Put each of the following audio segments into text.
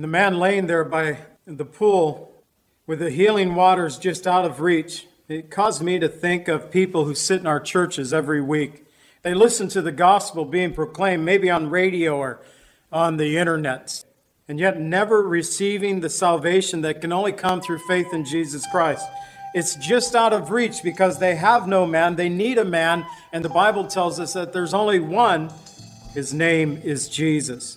And the man laying there by the pool with the healing waters just out of reach, it caused me to think of people who sit in our churches every week. They listen to the gospel being proclaimed, maybe on radio or on the internet, and yet never receiving the salvation that can only come through faith in Jesus Christ. It's just out of reach because they have no man. They need a man. And the Bible tells us that there's only one. His name is Jesus.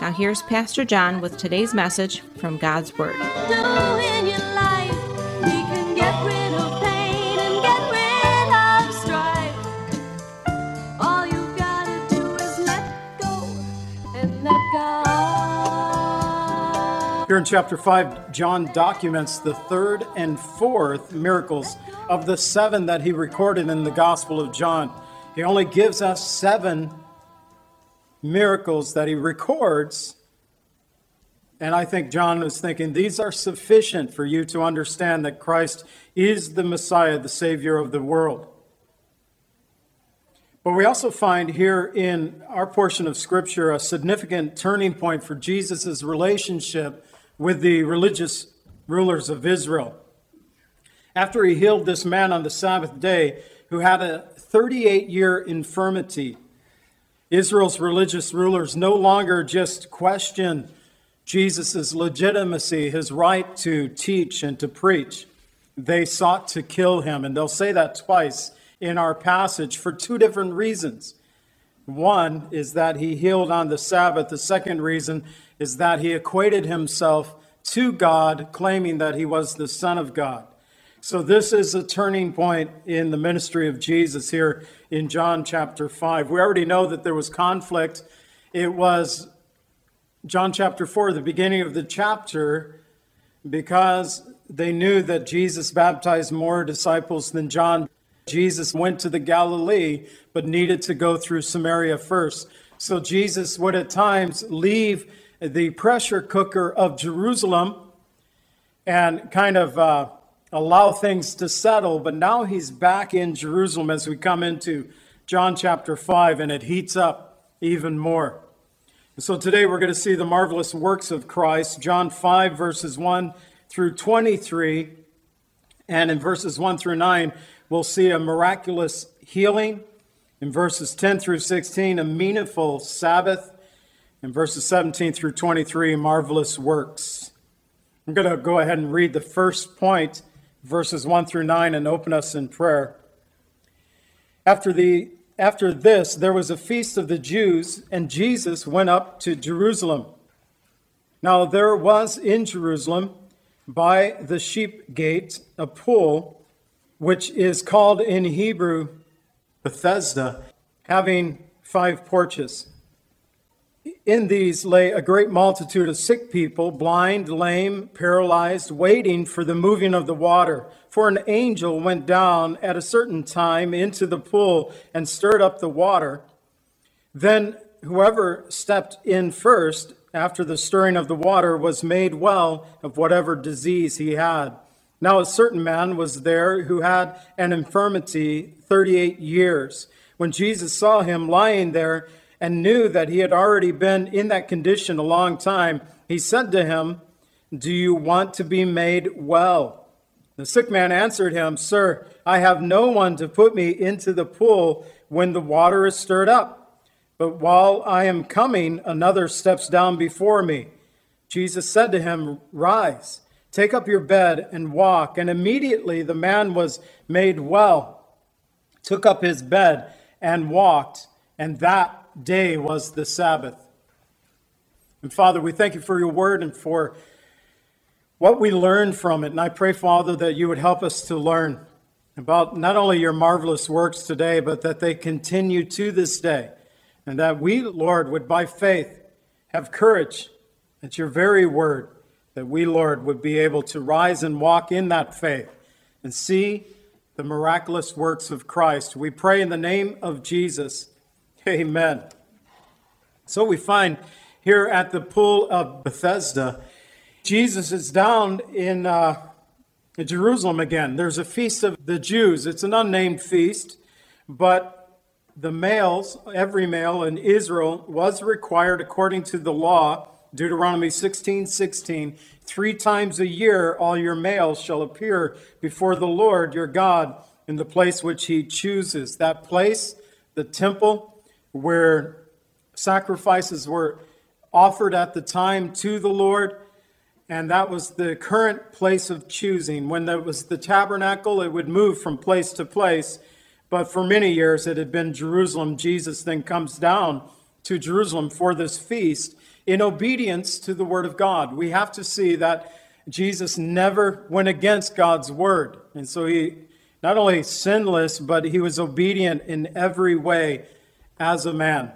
Now, here's Pastor John with today's message from God's Word. do in your life. He can get rid of pain and get rid of strife. All you gotta do is let go and let God. Here in chapter 5, John documents the third and fourth miracles of the seven that he recorded in the Gospel of John. He only gives us seven miracles that he records. And I think John was thinking these are sufficient for you to understand that Christ is the Messiah, the Savior of the world. But we also find here in our portion of Scripture a significant turning point for Jesus' relationship with the religious rulers of Israel. After he healed this man on the Sabbath day who had a 38 year infirmity, Israel's religious rulers no longer just questioned Jesus' legitimacy, his right to teach and to preach. They sought to kill him, and they'll say that twice in our passage for two different reasons. One is that he healed on the Sabbath. The second reason is that he equated himself to God, claiming that he was the Son of God. So, this is a turning point in the ministry of Jesus here in John chapter 5. We already know that there was conflict. It was John chapter 4, the beginning of the chapter, because they knew that Jesus baptized more disciples than John. Jesus went to the Galilee, but needed to go through Samaria first. So Jesus would at times leave the pressure cooker of Jerusalem and kind of uh, allow things to settle. But now he's back in Jerusalem as we come into John chapter 5, and it heats up even more. So today we're going to see the marvelous works of Christ, John 5, verses 1 through 23. And in verses 1 through 9, we'll see a miraculous healing. In verses 10 through 16, a meaningful Sabbath. In verses 17 through 23, marvelous works. I'm going to go ahead and read the first point, verses 1 through 9, and open us in prayer. After, the, after this, there was a feast of the Jews, and Jesus went up to Jerusalem. Now, there was in Jerusalem by the sheep gate a pool, which is called in Hebrew Bethesda, having five porches. In these lay a great multitude of sick people, blind, lame, paralyzed, waiting for the moving of the water. For an angel went down at a certain time into the pool and stirred up the water. Then whoever stepped in first after the stirring of the water was made well of whatever disease he had. Now a certain man was there who had an infirmity 38 years. When Jesus saw him lying there and knew that he had already been in that condition a long time, he said to him, Do you want to be made well? The sick man answered him, Sir, I have no one to put me into the pool when the water is stirred up. But while I am coming, another steps down before me. Jesus said to him, Rise Take up your bed and walk. And immediately the man was made well, took up his bed and walked. And that day was the Sabbath. And Father, we thank you for your word and for what we learned from it. And I pray, Father, that you would help us to learn about not only your marvelous works today, but that they continue to this day. And that we, Lord, would by faith have courage at your very word, that we, Lord, would be able to rise and walk in that faith and see the miraculous works of Christ. We pray in the name of Jesus. Amen. So we find here at the pool of Bethesda, Jesus is down in, uh, Jerusalem again. There's a feast of the Jews. It's an unnamed feast, but the males, every male in Israel, was required according to the law, Deuteronomy 16 16, three times a year all your males shall appear before the Lord your God in the place which he chooses. That place, the temple, where sacrifices were offered at the time to the Lord. And that was the current place of choosing. When there was the tabernacle, it would move from place to place. But for many years, it had been Jerusalem. Jesus then comes down to Jerusalem for this feast in obedience to the word of God. We have to see that Jesus never went against God's word. And so he not only sinless, but he was obedient in every way as a man.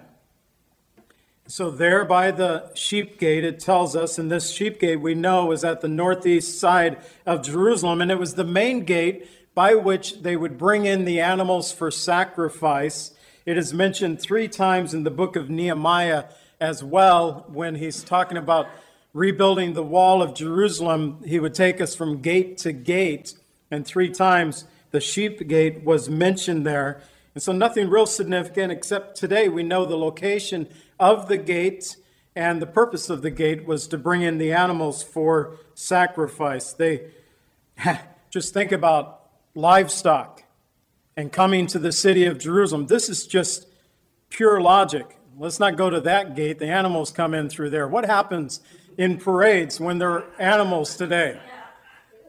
So, there by the sheep gate, it tells us, and this sheep gate we know is at the northeast side of Jerusalem, and it was the main gate by which they would bring in the animals for sacrifice. It is mentioned three times in the book of Nehemiah as well when he's talking about rebuilding the wall of Jerusalem. He would take us from gate to gate, and three times the sheep gate was mentioned there. And so, nothing real significant, except today we know the location of the gate, and the purpose of the gate was to bring in the animals for sacrifice. They just think about livestock and coming to the city of Jerusalem. This is just pure logic. Let's not go to that gate. The animals come in through there. What happens in parades when there are animals today?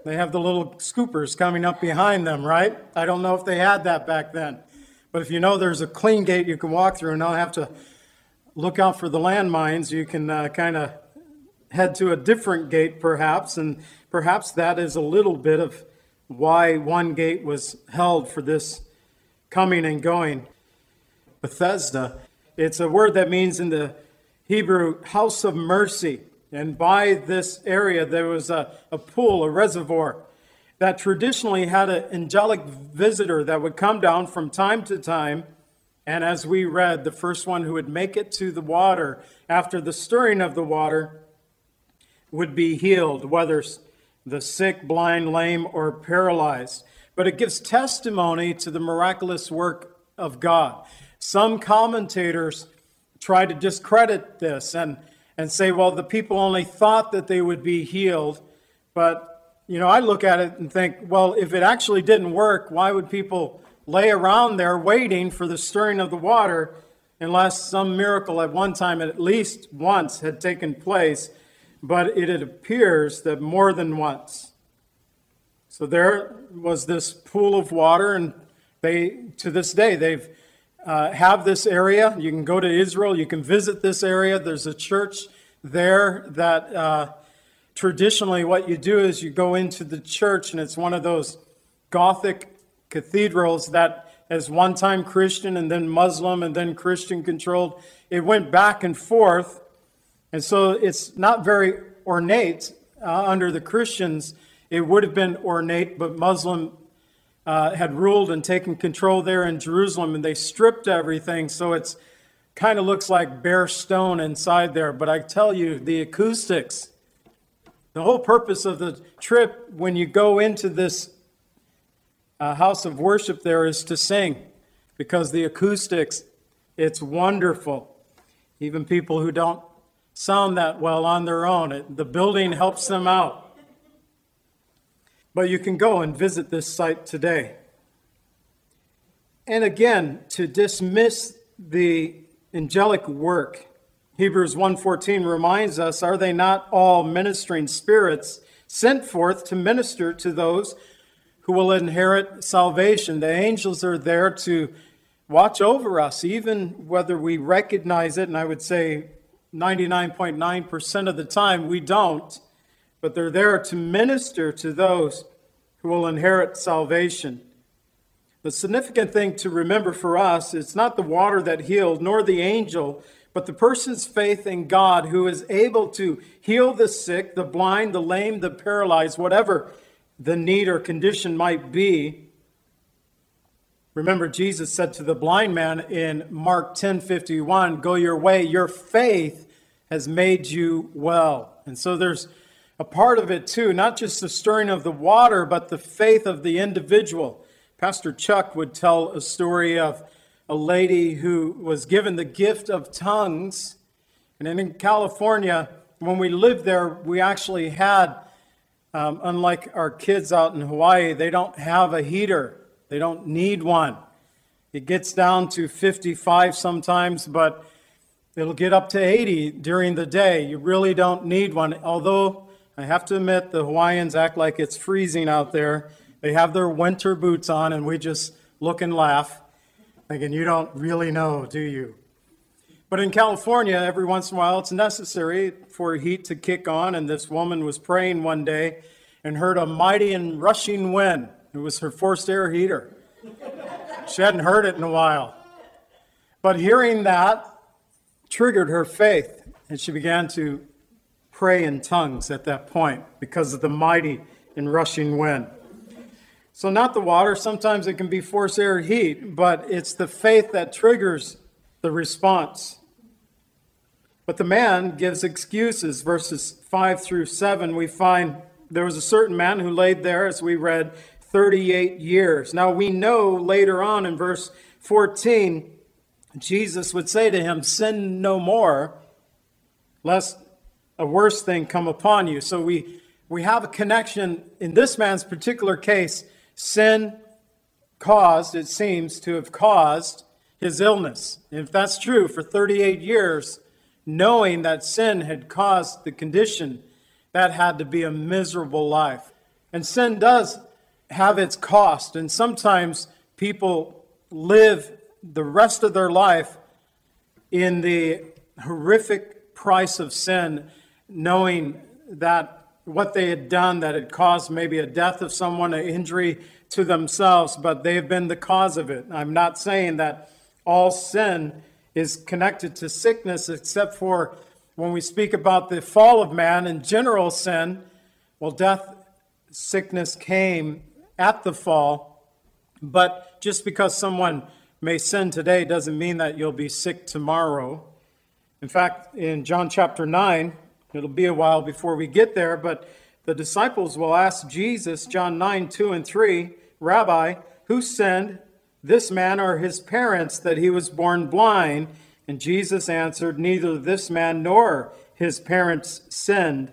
They have the little scoopers coming up behind them, right? I don't know if they had that back then. But if you know there's a clean gate you can walk through and not have to look out for the landmines, you can uh, kind of head to a different gate perhaps. And perhaps that is a little bit of why one gate was held for this coming and going. Bethesda, it's a word that means in the Hebrew house of mercy. And by this area, there was a, a pool, a reservoir that traditionally had an angelic visitor that would come down from time to time. And as we read, the first one who would make it to the water after the stirring of the water would be healed, whether the sick, blind, lame, or paralyzed. But it gives testimony to the miraculous work of God. Some commentators try to discredit this and, and say, well, the people only thought that they would be healed, but you know, I look at it and think, well, if it actually didn't work, why would people lay around there waiting for the stirring of the water unless some miracle at one time, at least once, had taken place? But it appears that more than once. So there was this pool of water, and they, to this day, they've uh, have this area. You can go to Israel. You can visit this area. There's a church there that. Uh, traditionally what you do is you go into the church and it's one of those gothic cathedrals that as one time christian and then muslim and then christian controlled. It went back and forth and so it's not very ornate uh, under the christians. It would have been ornate but muslim uh, had ruled and taken control there in jerusalem and they stripped everything so it's kind of looks like bare stone inside there. But i tell you the acoustics the whole purpose of the trip when you go into this uh, house of worship there is to sing because the acoustics, it's wonderful. Even people who don't sound that well on their own, it, the building helps them out. But you can go and visit this site today. And again, to dismiss the angelic work Hebrews 1:14 reminds us, are they not all ministering spirits sent forth to minister to those who will inherit salvation. The angels are there to watch over us, even whether we recognize it, and I would say 99.9% of the time we don't, but they're there to minister to those who will inherit salvation. The significant thing to remember for us is not the water that healed, nor the angel, but the person's faith in God who is able to heal the sick, the blind, the lame, the paralyzed, whatever the need or condition might be. Remember, Jesus said to the blind man in Mark 10 51, Go your way, your faith has made you well. And so there's a part of it too, not just the stirring of the water, but the faith of the individual. Pastor Chuck would tell a story of a lady who was given the gift of tongues. And in California, when we lived there, we actually had, um, unlike our kids out in Hawaii, they don't have a heater, they don't need one. It gets down to 55 sometimes, but it'll get up to 80 during the day. You really don't need one, although I have to admit the Hawaiians act like it's freezing out there. They have their winter boots on, and we just look and laugh, thinking, You don't really know, do you? But in California, every once in a while, it's necessary for heat to kick on. And this woman was praying one day and heard a mighty and rushing wind. It was her forced air heater. She hadn't heard it in a while. But hearing that triggered her faith, and she began to pray in tongues at that point because of the mighty and rushing wind. So, not the water, sometimes it can be forced air heat, but it's the faith that triggers the response. But the man gives excuses. Verses 5 through 7, we find there was a certain man who laid there, as we read, 38 years. Now we know later on in verse 14, Jesus would say to him, Sin no more, lest a worse thing come upon you. So we, we have a connection in this man's particular case. Sin caused, it seems to have caused his illness. And if that's true, for 38 years, knowing that sin had caused the condition, that had to be a miserable life. And sin does have its cost, and sometimes people live the rest of their life in the horrific price of sin, knowing that what they had done that had caused maybe a death of someone, an injury to themselves, but they have been the cause of it. I'm not saying that all sin is connected to sickness, except for when we speak about the fall of man and general sin. Well, death, sickness came at the fall, but just because someone may sin today doesn't mean that you'll be sick tomorrow. In fact, in John chapter 9, it'll be a while before we get there, but the disciples will ask Jesus, John 9, 2 and 3, Rabbi, who sinned, this man or his parents, that he was born blind? And Jesus answered, Neither this man nor his parents sinned,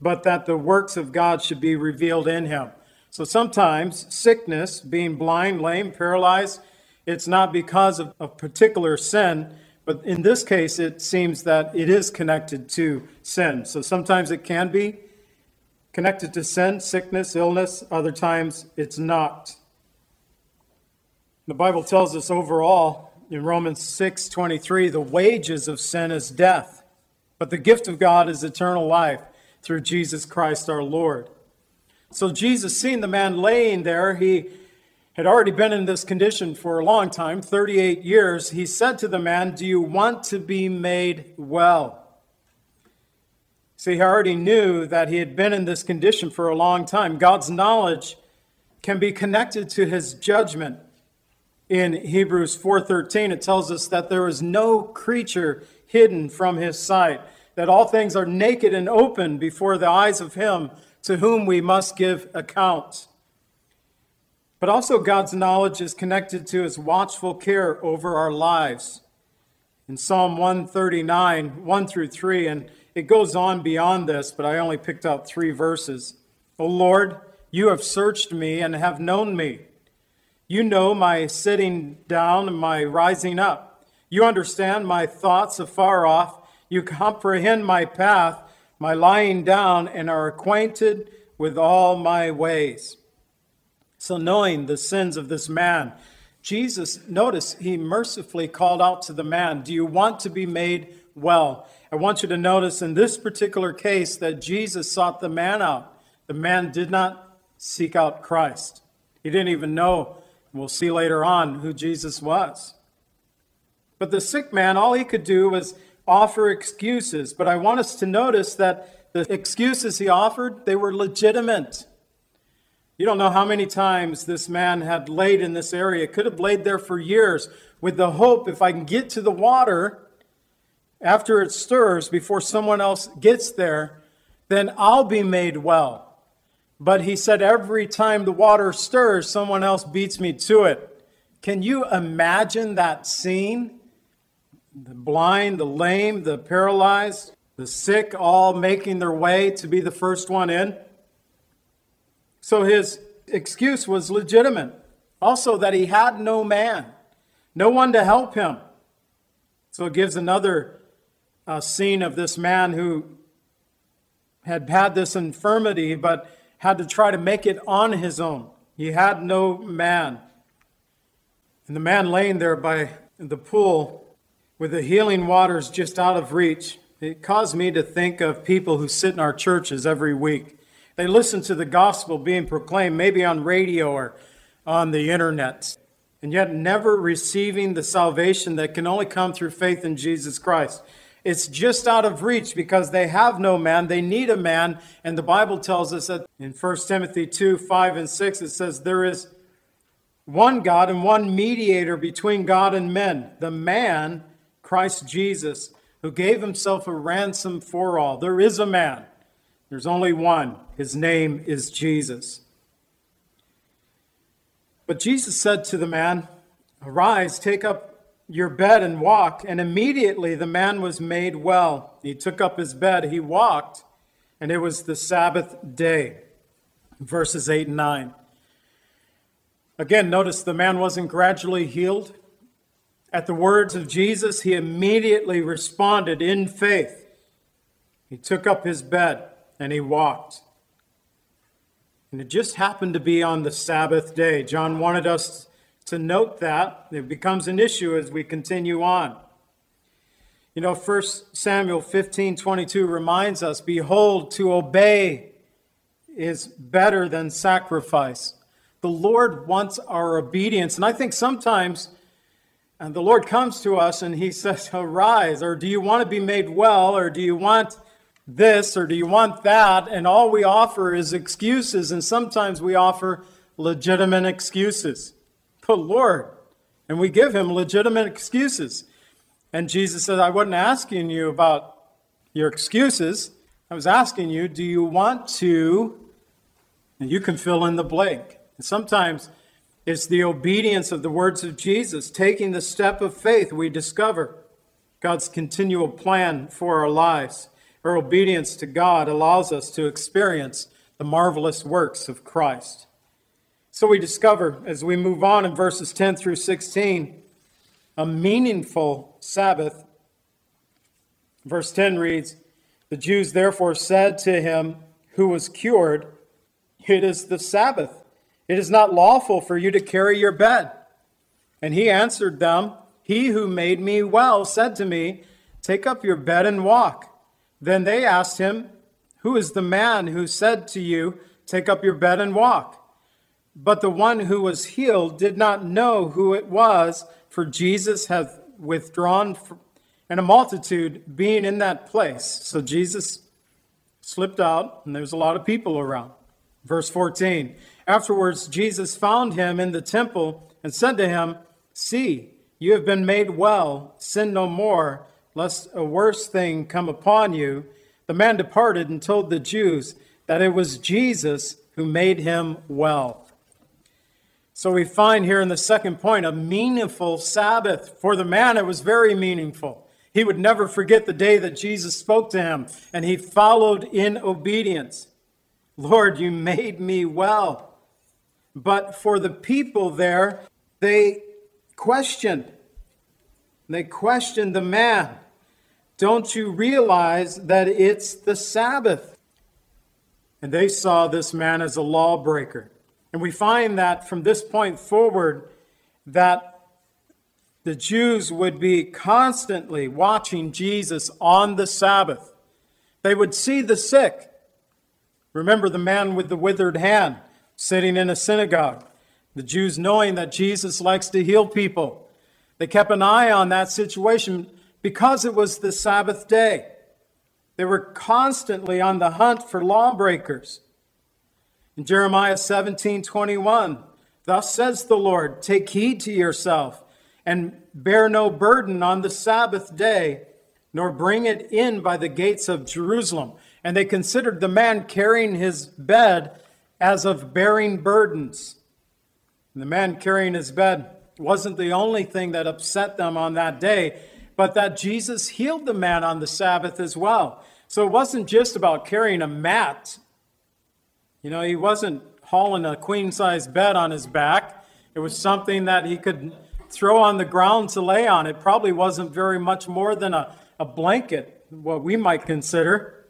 but that the works of God should be revealed in him. So sometimes sickness, being blind, lame, paralyzed, it's not because of a particular sin, but in this case, it seems that it is connected to sin. So sometimes it can be connected to sin, sickness, illness, other times it's not. The Bible tells us overall in Romans 6:23 the wages of sin is death, but the gift of God is eternal life through Jesus Christ our Lord. So Jesus seeing the man laying there, he had already been in this condition for a long time, 38 years. He said to the man, "Do you want to be made well?" See, he already knew that he had been in this condition for a long time. God's knowledge can be connected to his judgment in Hebrews 4:13 it tells us that there is no creature hidden from his sight that all things are naked and open before the eyes of him to whom we must give account but also God's knowledge is connected to his watchful care over our lives in Psalm 139 1 through 3 and it goes on beyond this but I only picked out 3 verses O Lord you have searched me and have known me you know my sitting down and my rising up. You understand my thoughts afar off. You comprehend my path. my lying down, and are acquainted with all my ways. So, knowing the sins of this man, Jesus, notice, he mercifully called out to the man, Do you want to be made well? I want you to notice in this particular case that Jesus sought the man out. The man did not seek out Christ. He didn't even know, we'll see later on, who Jesus was. But the sick man, all he could do was offer excuses. But I want us to notice that the excuses he offered, they were legitimate. You don't know how many times this man had laid in this area. Could have laid there for years with the hope if I can get to the water after it stirs before someone else gets there, then I'll be made well. But he said, every time the water stirs, someone else beats me to it. Can you imagine that scene? The blind, the lame, the paralyzed, the sick all making their way to be the first one in. So his excuse was legitimate. Also, that he had no man, no one to help him. So it gives another uh, scene of this man who had had this infirmity, but had to try to make it on his own. He had no man. And the man laying there by the pool with the healing waters just out of reach, it caused me to think of people who sit in our churches every week they listen to the gospel being proclaimed, maybe on radio or on the internet, and yet never receiving the salvation that can only come through faith in Jesus Christ. It's just out of reach because they have no man. They need a man. And the Bible tells us that in 1 Timothy 2 5 and 6, it says, There is one God and one mediator between God and men, the man, Christ Jesus, who gave himself a ransom for all. There is a man. There's only one. His name is Jesus. But Jesus said to the man, Arise, take up your bed and walk. And immediately the man was made well. He took up his bed, he walked, and it was the Sabbath day. Verses 8 and 9. Again, notice the man wasn't gradually healed. At the words of Jesus, he immediately responded in faith. He took up his bed and he walked. And it just happened to be on the Sabbath day. John wanted us to note that. It becomes an issue as we continue on. You know, 1 Samuel 15 22 reminds us Behold, to obey is better than sacrifice. The Lord wants our obedience. And I think sometimes and the Lord comes to us and he says, Arise, or do you want to be made well, or do you want this or do you want that? And all we offer is excuses, and sometimes we offer legitimate excuses. But Lord, and we give him legitimate excuses. And Jesus said, I wasn't asking you about your excuses. I was asking you, do you want to? And you can fill in the blank. And sometimes it's the obedience of the words of Jesus, taking the step of faith, we discover God's continual plan for our lives. Our obedience to God allows us to experience the marvelous works of Christ. So we discover as we move on in verses 10 through 16 a meaningful Sabbath. Verse 10 reads The Jews therefore said to him who was cured, It is the Sabbath. It is not lawful for you to carry your bed. And he answered them, He who made me well said to me, Take up your bed and walk. Then they asked him, Who is the man who said to you, Take up your bed and walk? But the one who was healed did not know who it was, for Jesus had withdrawn, and a multitude being in that place. So Jesus slipped out, and there's a lot of people around. Verse 14 Afterwards, Jesus found him in the temple and said to him, See, you have been made well, sin no more lest a worse thing come upon you, the man departed and told the Jews that it was Jesus who made him well. So we find here in the second point a meaningful Sabbath. For the man, it was very meaningful. He would never forget the day that Jesus spoke to him, and he followed in obedience. Lord, you made me well. But for the people there, they questioned. They questioned the man. Don't you realize that it's the Sabbath? And they saw this man as a lawbreaker. And we find that from this point forward, that the Jews would be constantly watching Jesus on the Sabbath. They would see the sick. Remember the man with the withered hand sitting in a synagogue. The Jews, knowing that Jesus likes to heal people, they kept an eye on that situation because it was the Sabbath day. They were constantly on the hunt for lawbreakers. In Jeremiah 17 21, thus says the Lord, Take heed to yourself and bear no burden on the Sabbath day, nor bring it in by the gates of Jerusalem. And they considered the man carrying his bed as of bearing burdens. And the man carrying his bed wasn't the only thing that upset them on that day, but that Jesus healed the man on the Sabbath as well. So it wasn't just about carrying a mat. You know, he wasn't hauling a queen size bed on his back. It was something that he could throw on the ground to lay on. It probably wasn't very much more than a, a blanket, what we might consider.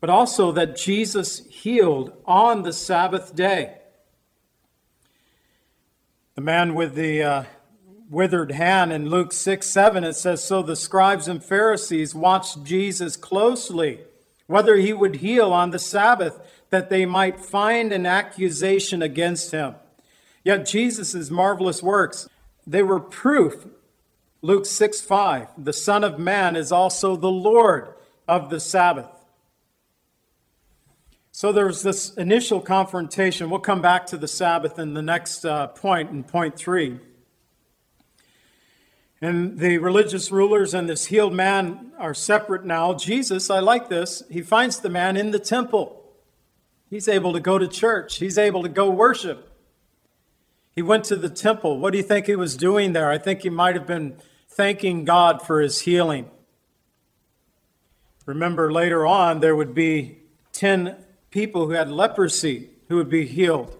But also that Jesus healed on the Sabbath day. The man with the uh, withered hand in Luke 6 7, it says, So the scribes and Pharisees watched Jesus closely, whether he would heal on the Sabbath, that they might find an accusation against him. Yet Jesus' marvelous works, they were proof. Luke 6 5, the Son of Man is also the Lord of the Sabbath. So there's this initial confrontation. We'll come back to the Sabbath in the next uh, point, in point three. And the religious rulers and this healed man are separate now. Jesus, I like this, he finds the man in the temple. He's able to go to church, he's able to go worship. He went to the temple. What do you think he was doing there? I think he might have been thanking God for his healing. Remember, later on, there would be 10 people who had leprosy who would be healed.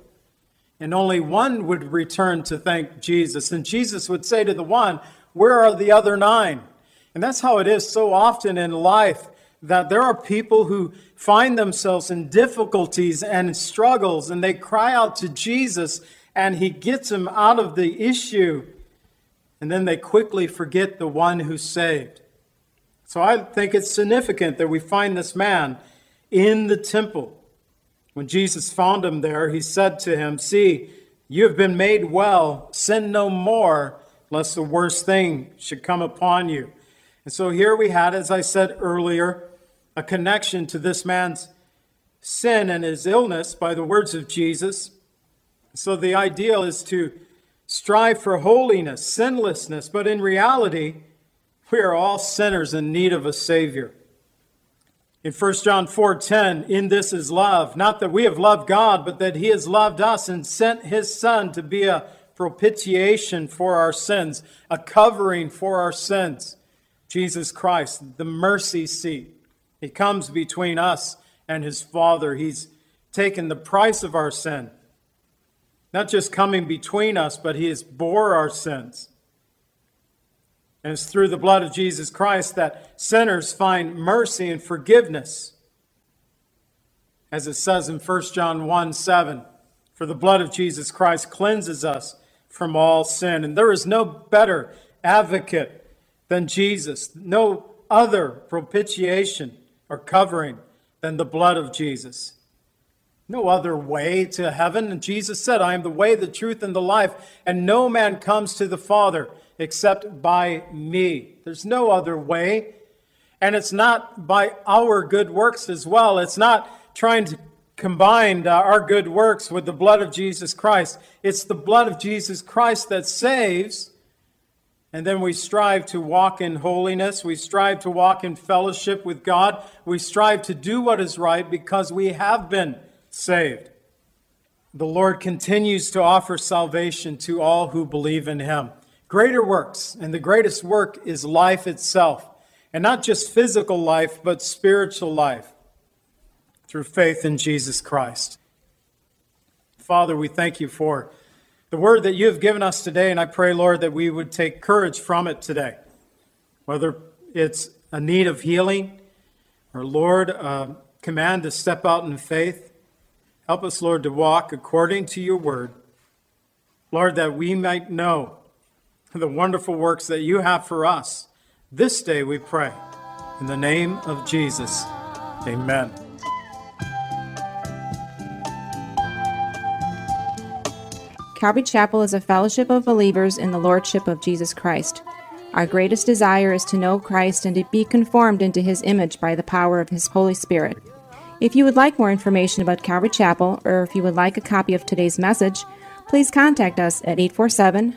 And only one would return to thank Jesus. And Jesus would say to the one, Where are the other nine? And that's how it is so often in life that there are people who find themselves in difficulties and struggles, and they cry out to Jesus, and he gets them out of the issue. And then they quickly forget the one who saved. So I think it's significant that we find this man in the temple. When Jesus found him there, he said to him, See, you have been made well. Sin no more, lest the worst thing should come upon you. And so here we had, as I said earlier, a connection to this man's sin and his illness by the words of Jesus. So the ideal is to strive for holiness, sinlessness, but in reality, we are all sinners in need of a Savior. In 1 John 4:10, in this is love, not that we have loved God, but that he has loved us and sent his son to be a propitiation for our sins, a covering for our sins. Jesus Christ, the mercy seat. He comes between us and his Father. He's taken the price of our sin. Not just coming between us, but he has bore our sins. And it's through the blood of Jesus Christ that sinners find mercy and forgiveness. As it says in 1 John 1 7, for the blood of Jesus Christ cleanses us from all sin. And there is no better advocate than Jesus, no other propitiation or covering than the blood of Jesus. No other way to heaven. And Jesus said, I am the way, the truth, and the life, and no man comes to the Father except by me. There's no other way. And it's not by our good works as well. It's not trying to combine uh, our good works with the blood of Jesus Christ. It's the blood of Jesus Christ that saves. And then we strive to walk in holiness. We strive to walk in fellowship with God. We strive to do what is right because we have been saved. The Lord continues to offer salvation to all who believe in Him greater works, and the greatest work is life itself. And not just physical life, but spiritual life through faith in Jesus Christ. Father, we thank you for the word that you have given us today, and I pray, Lord, that we would take courage from it today. Whether it's a need of healing, or Lord, a command to step out in faith, help us, Lord, to walk according to your word. Lord, that we might know the wonderful works that you have for us. This day we pray. In the name of Jesus, amen. Calvary Chapel is a fellowship of believers in the Lordship of Jesus Christ. Our greatest desire is to know Christ and to be conformed into his image by the power of his Holy Spirit. If you would like more information about Calvary Chapel, or if you would like a copy of today's message, please contact us at 847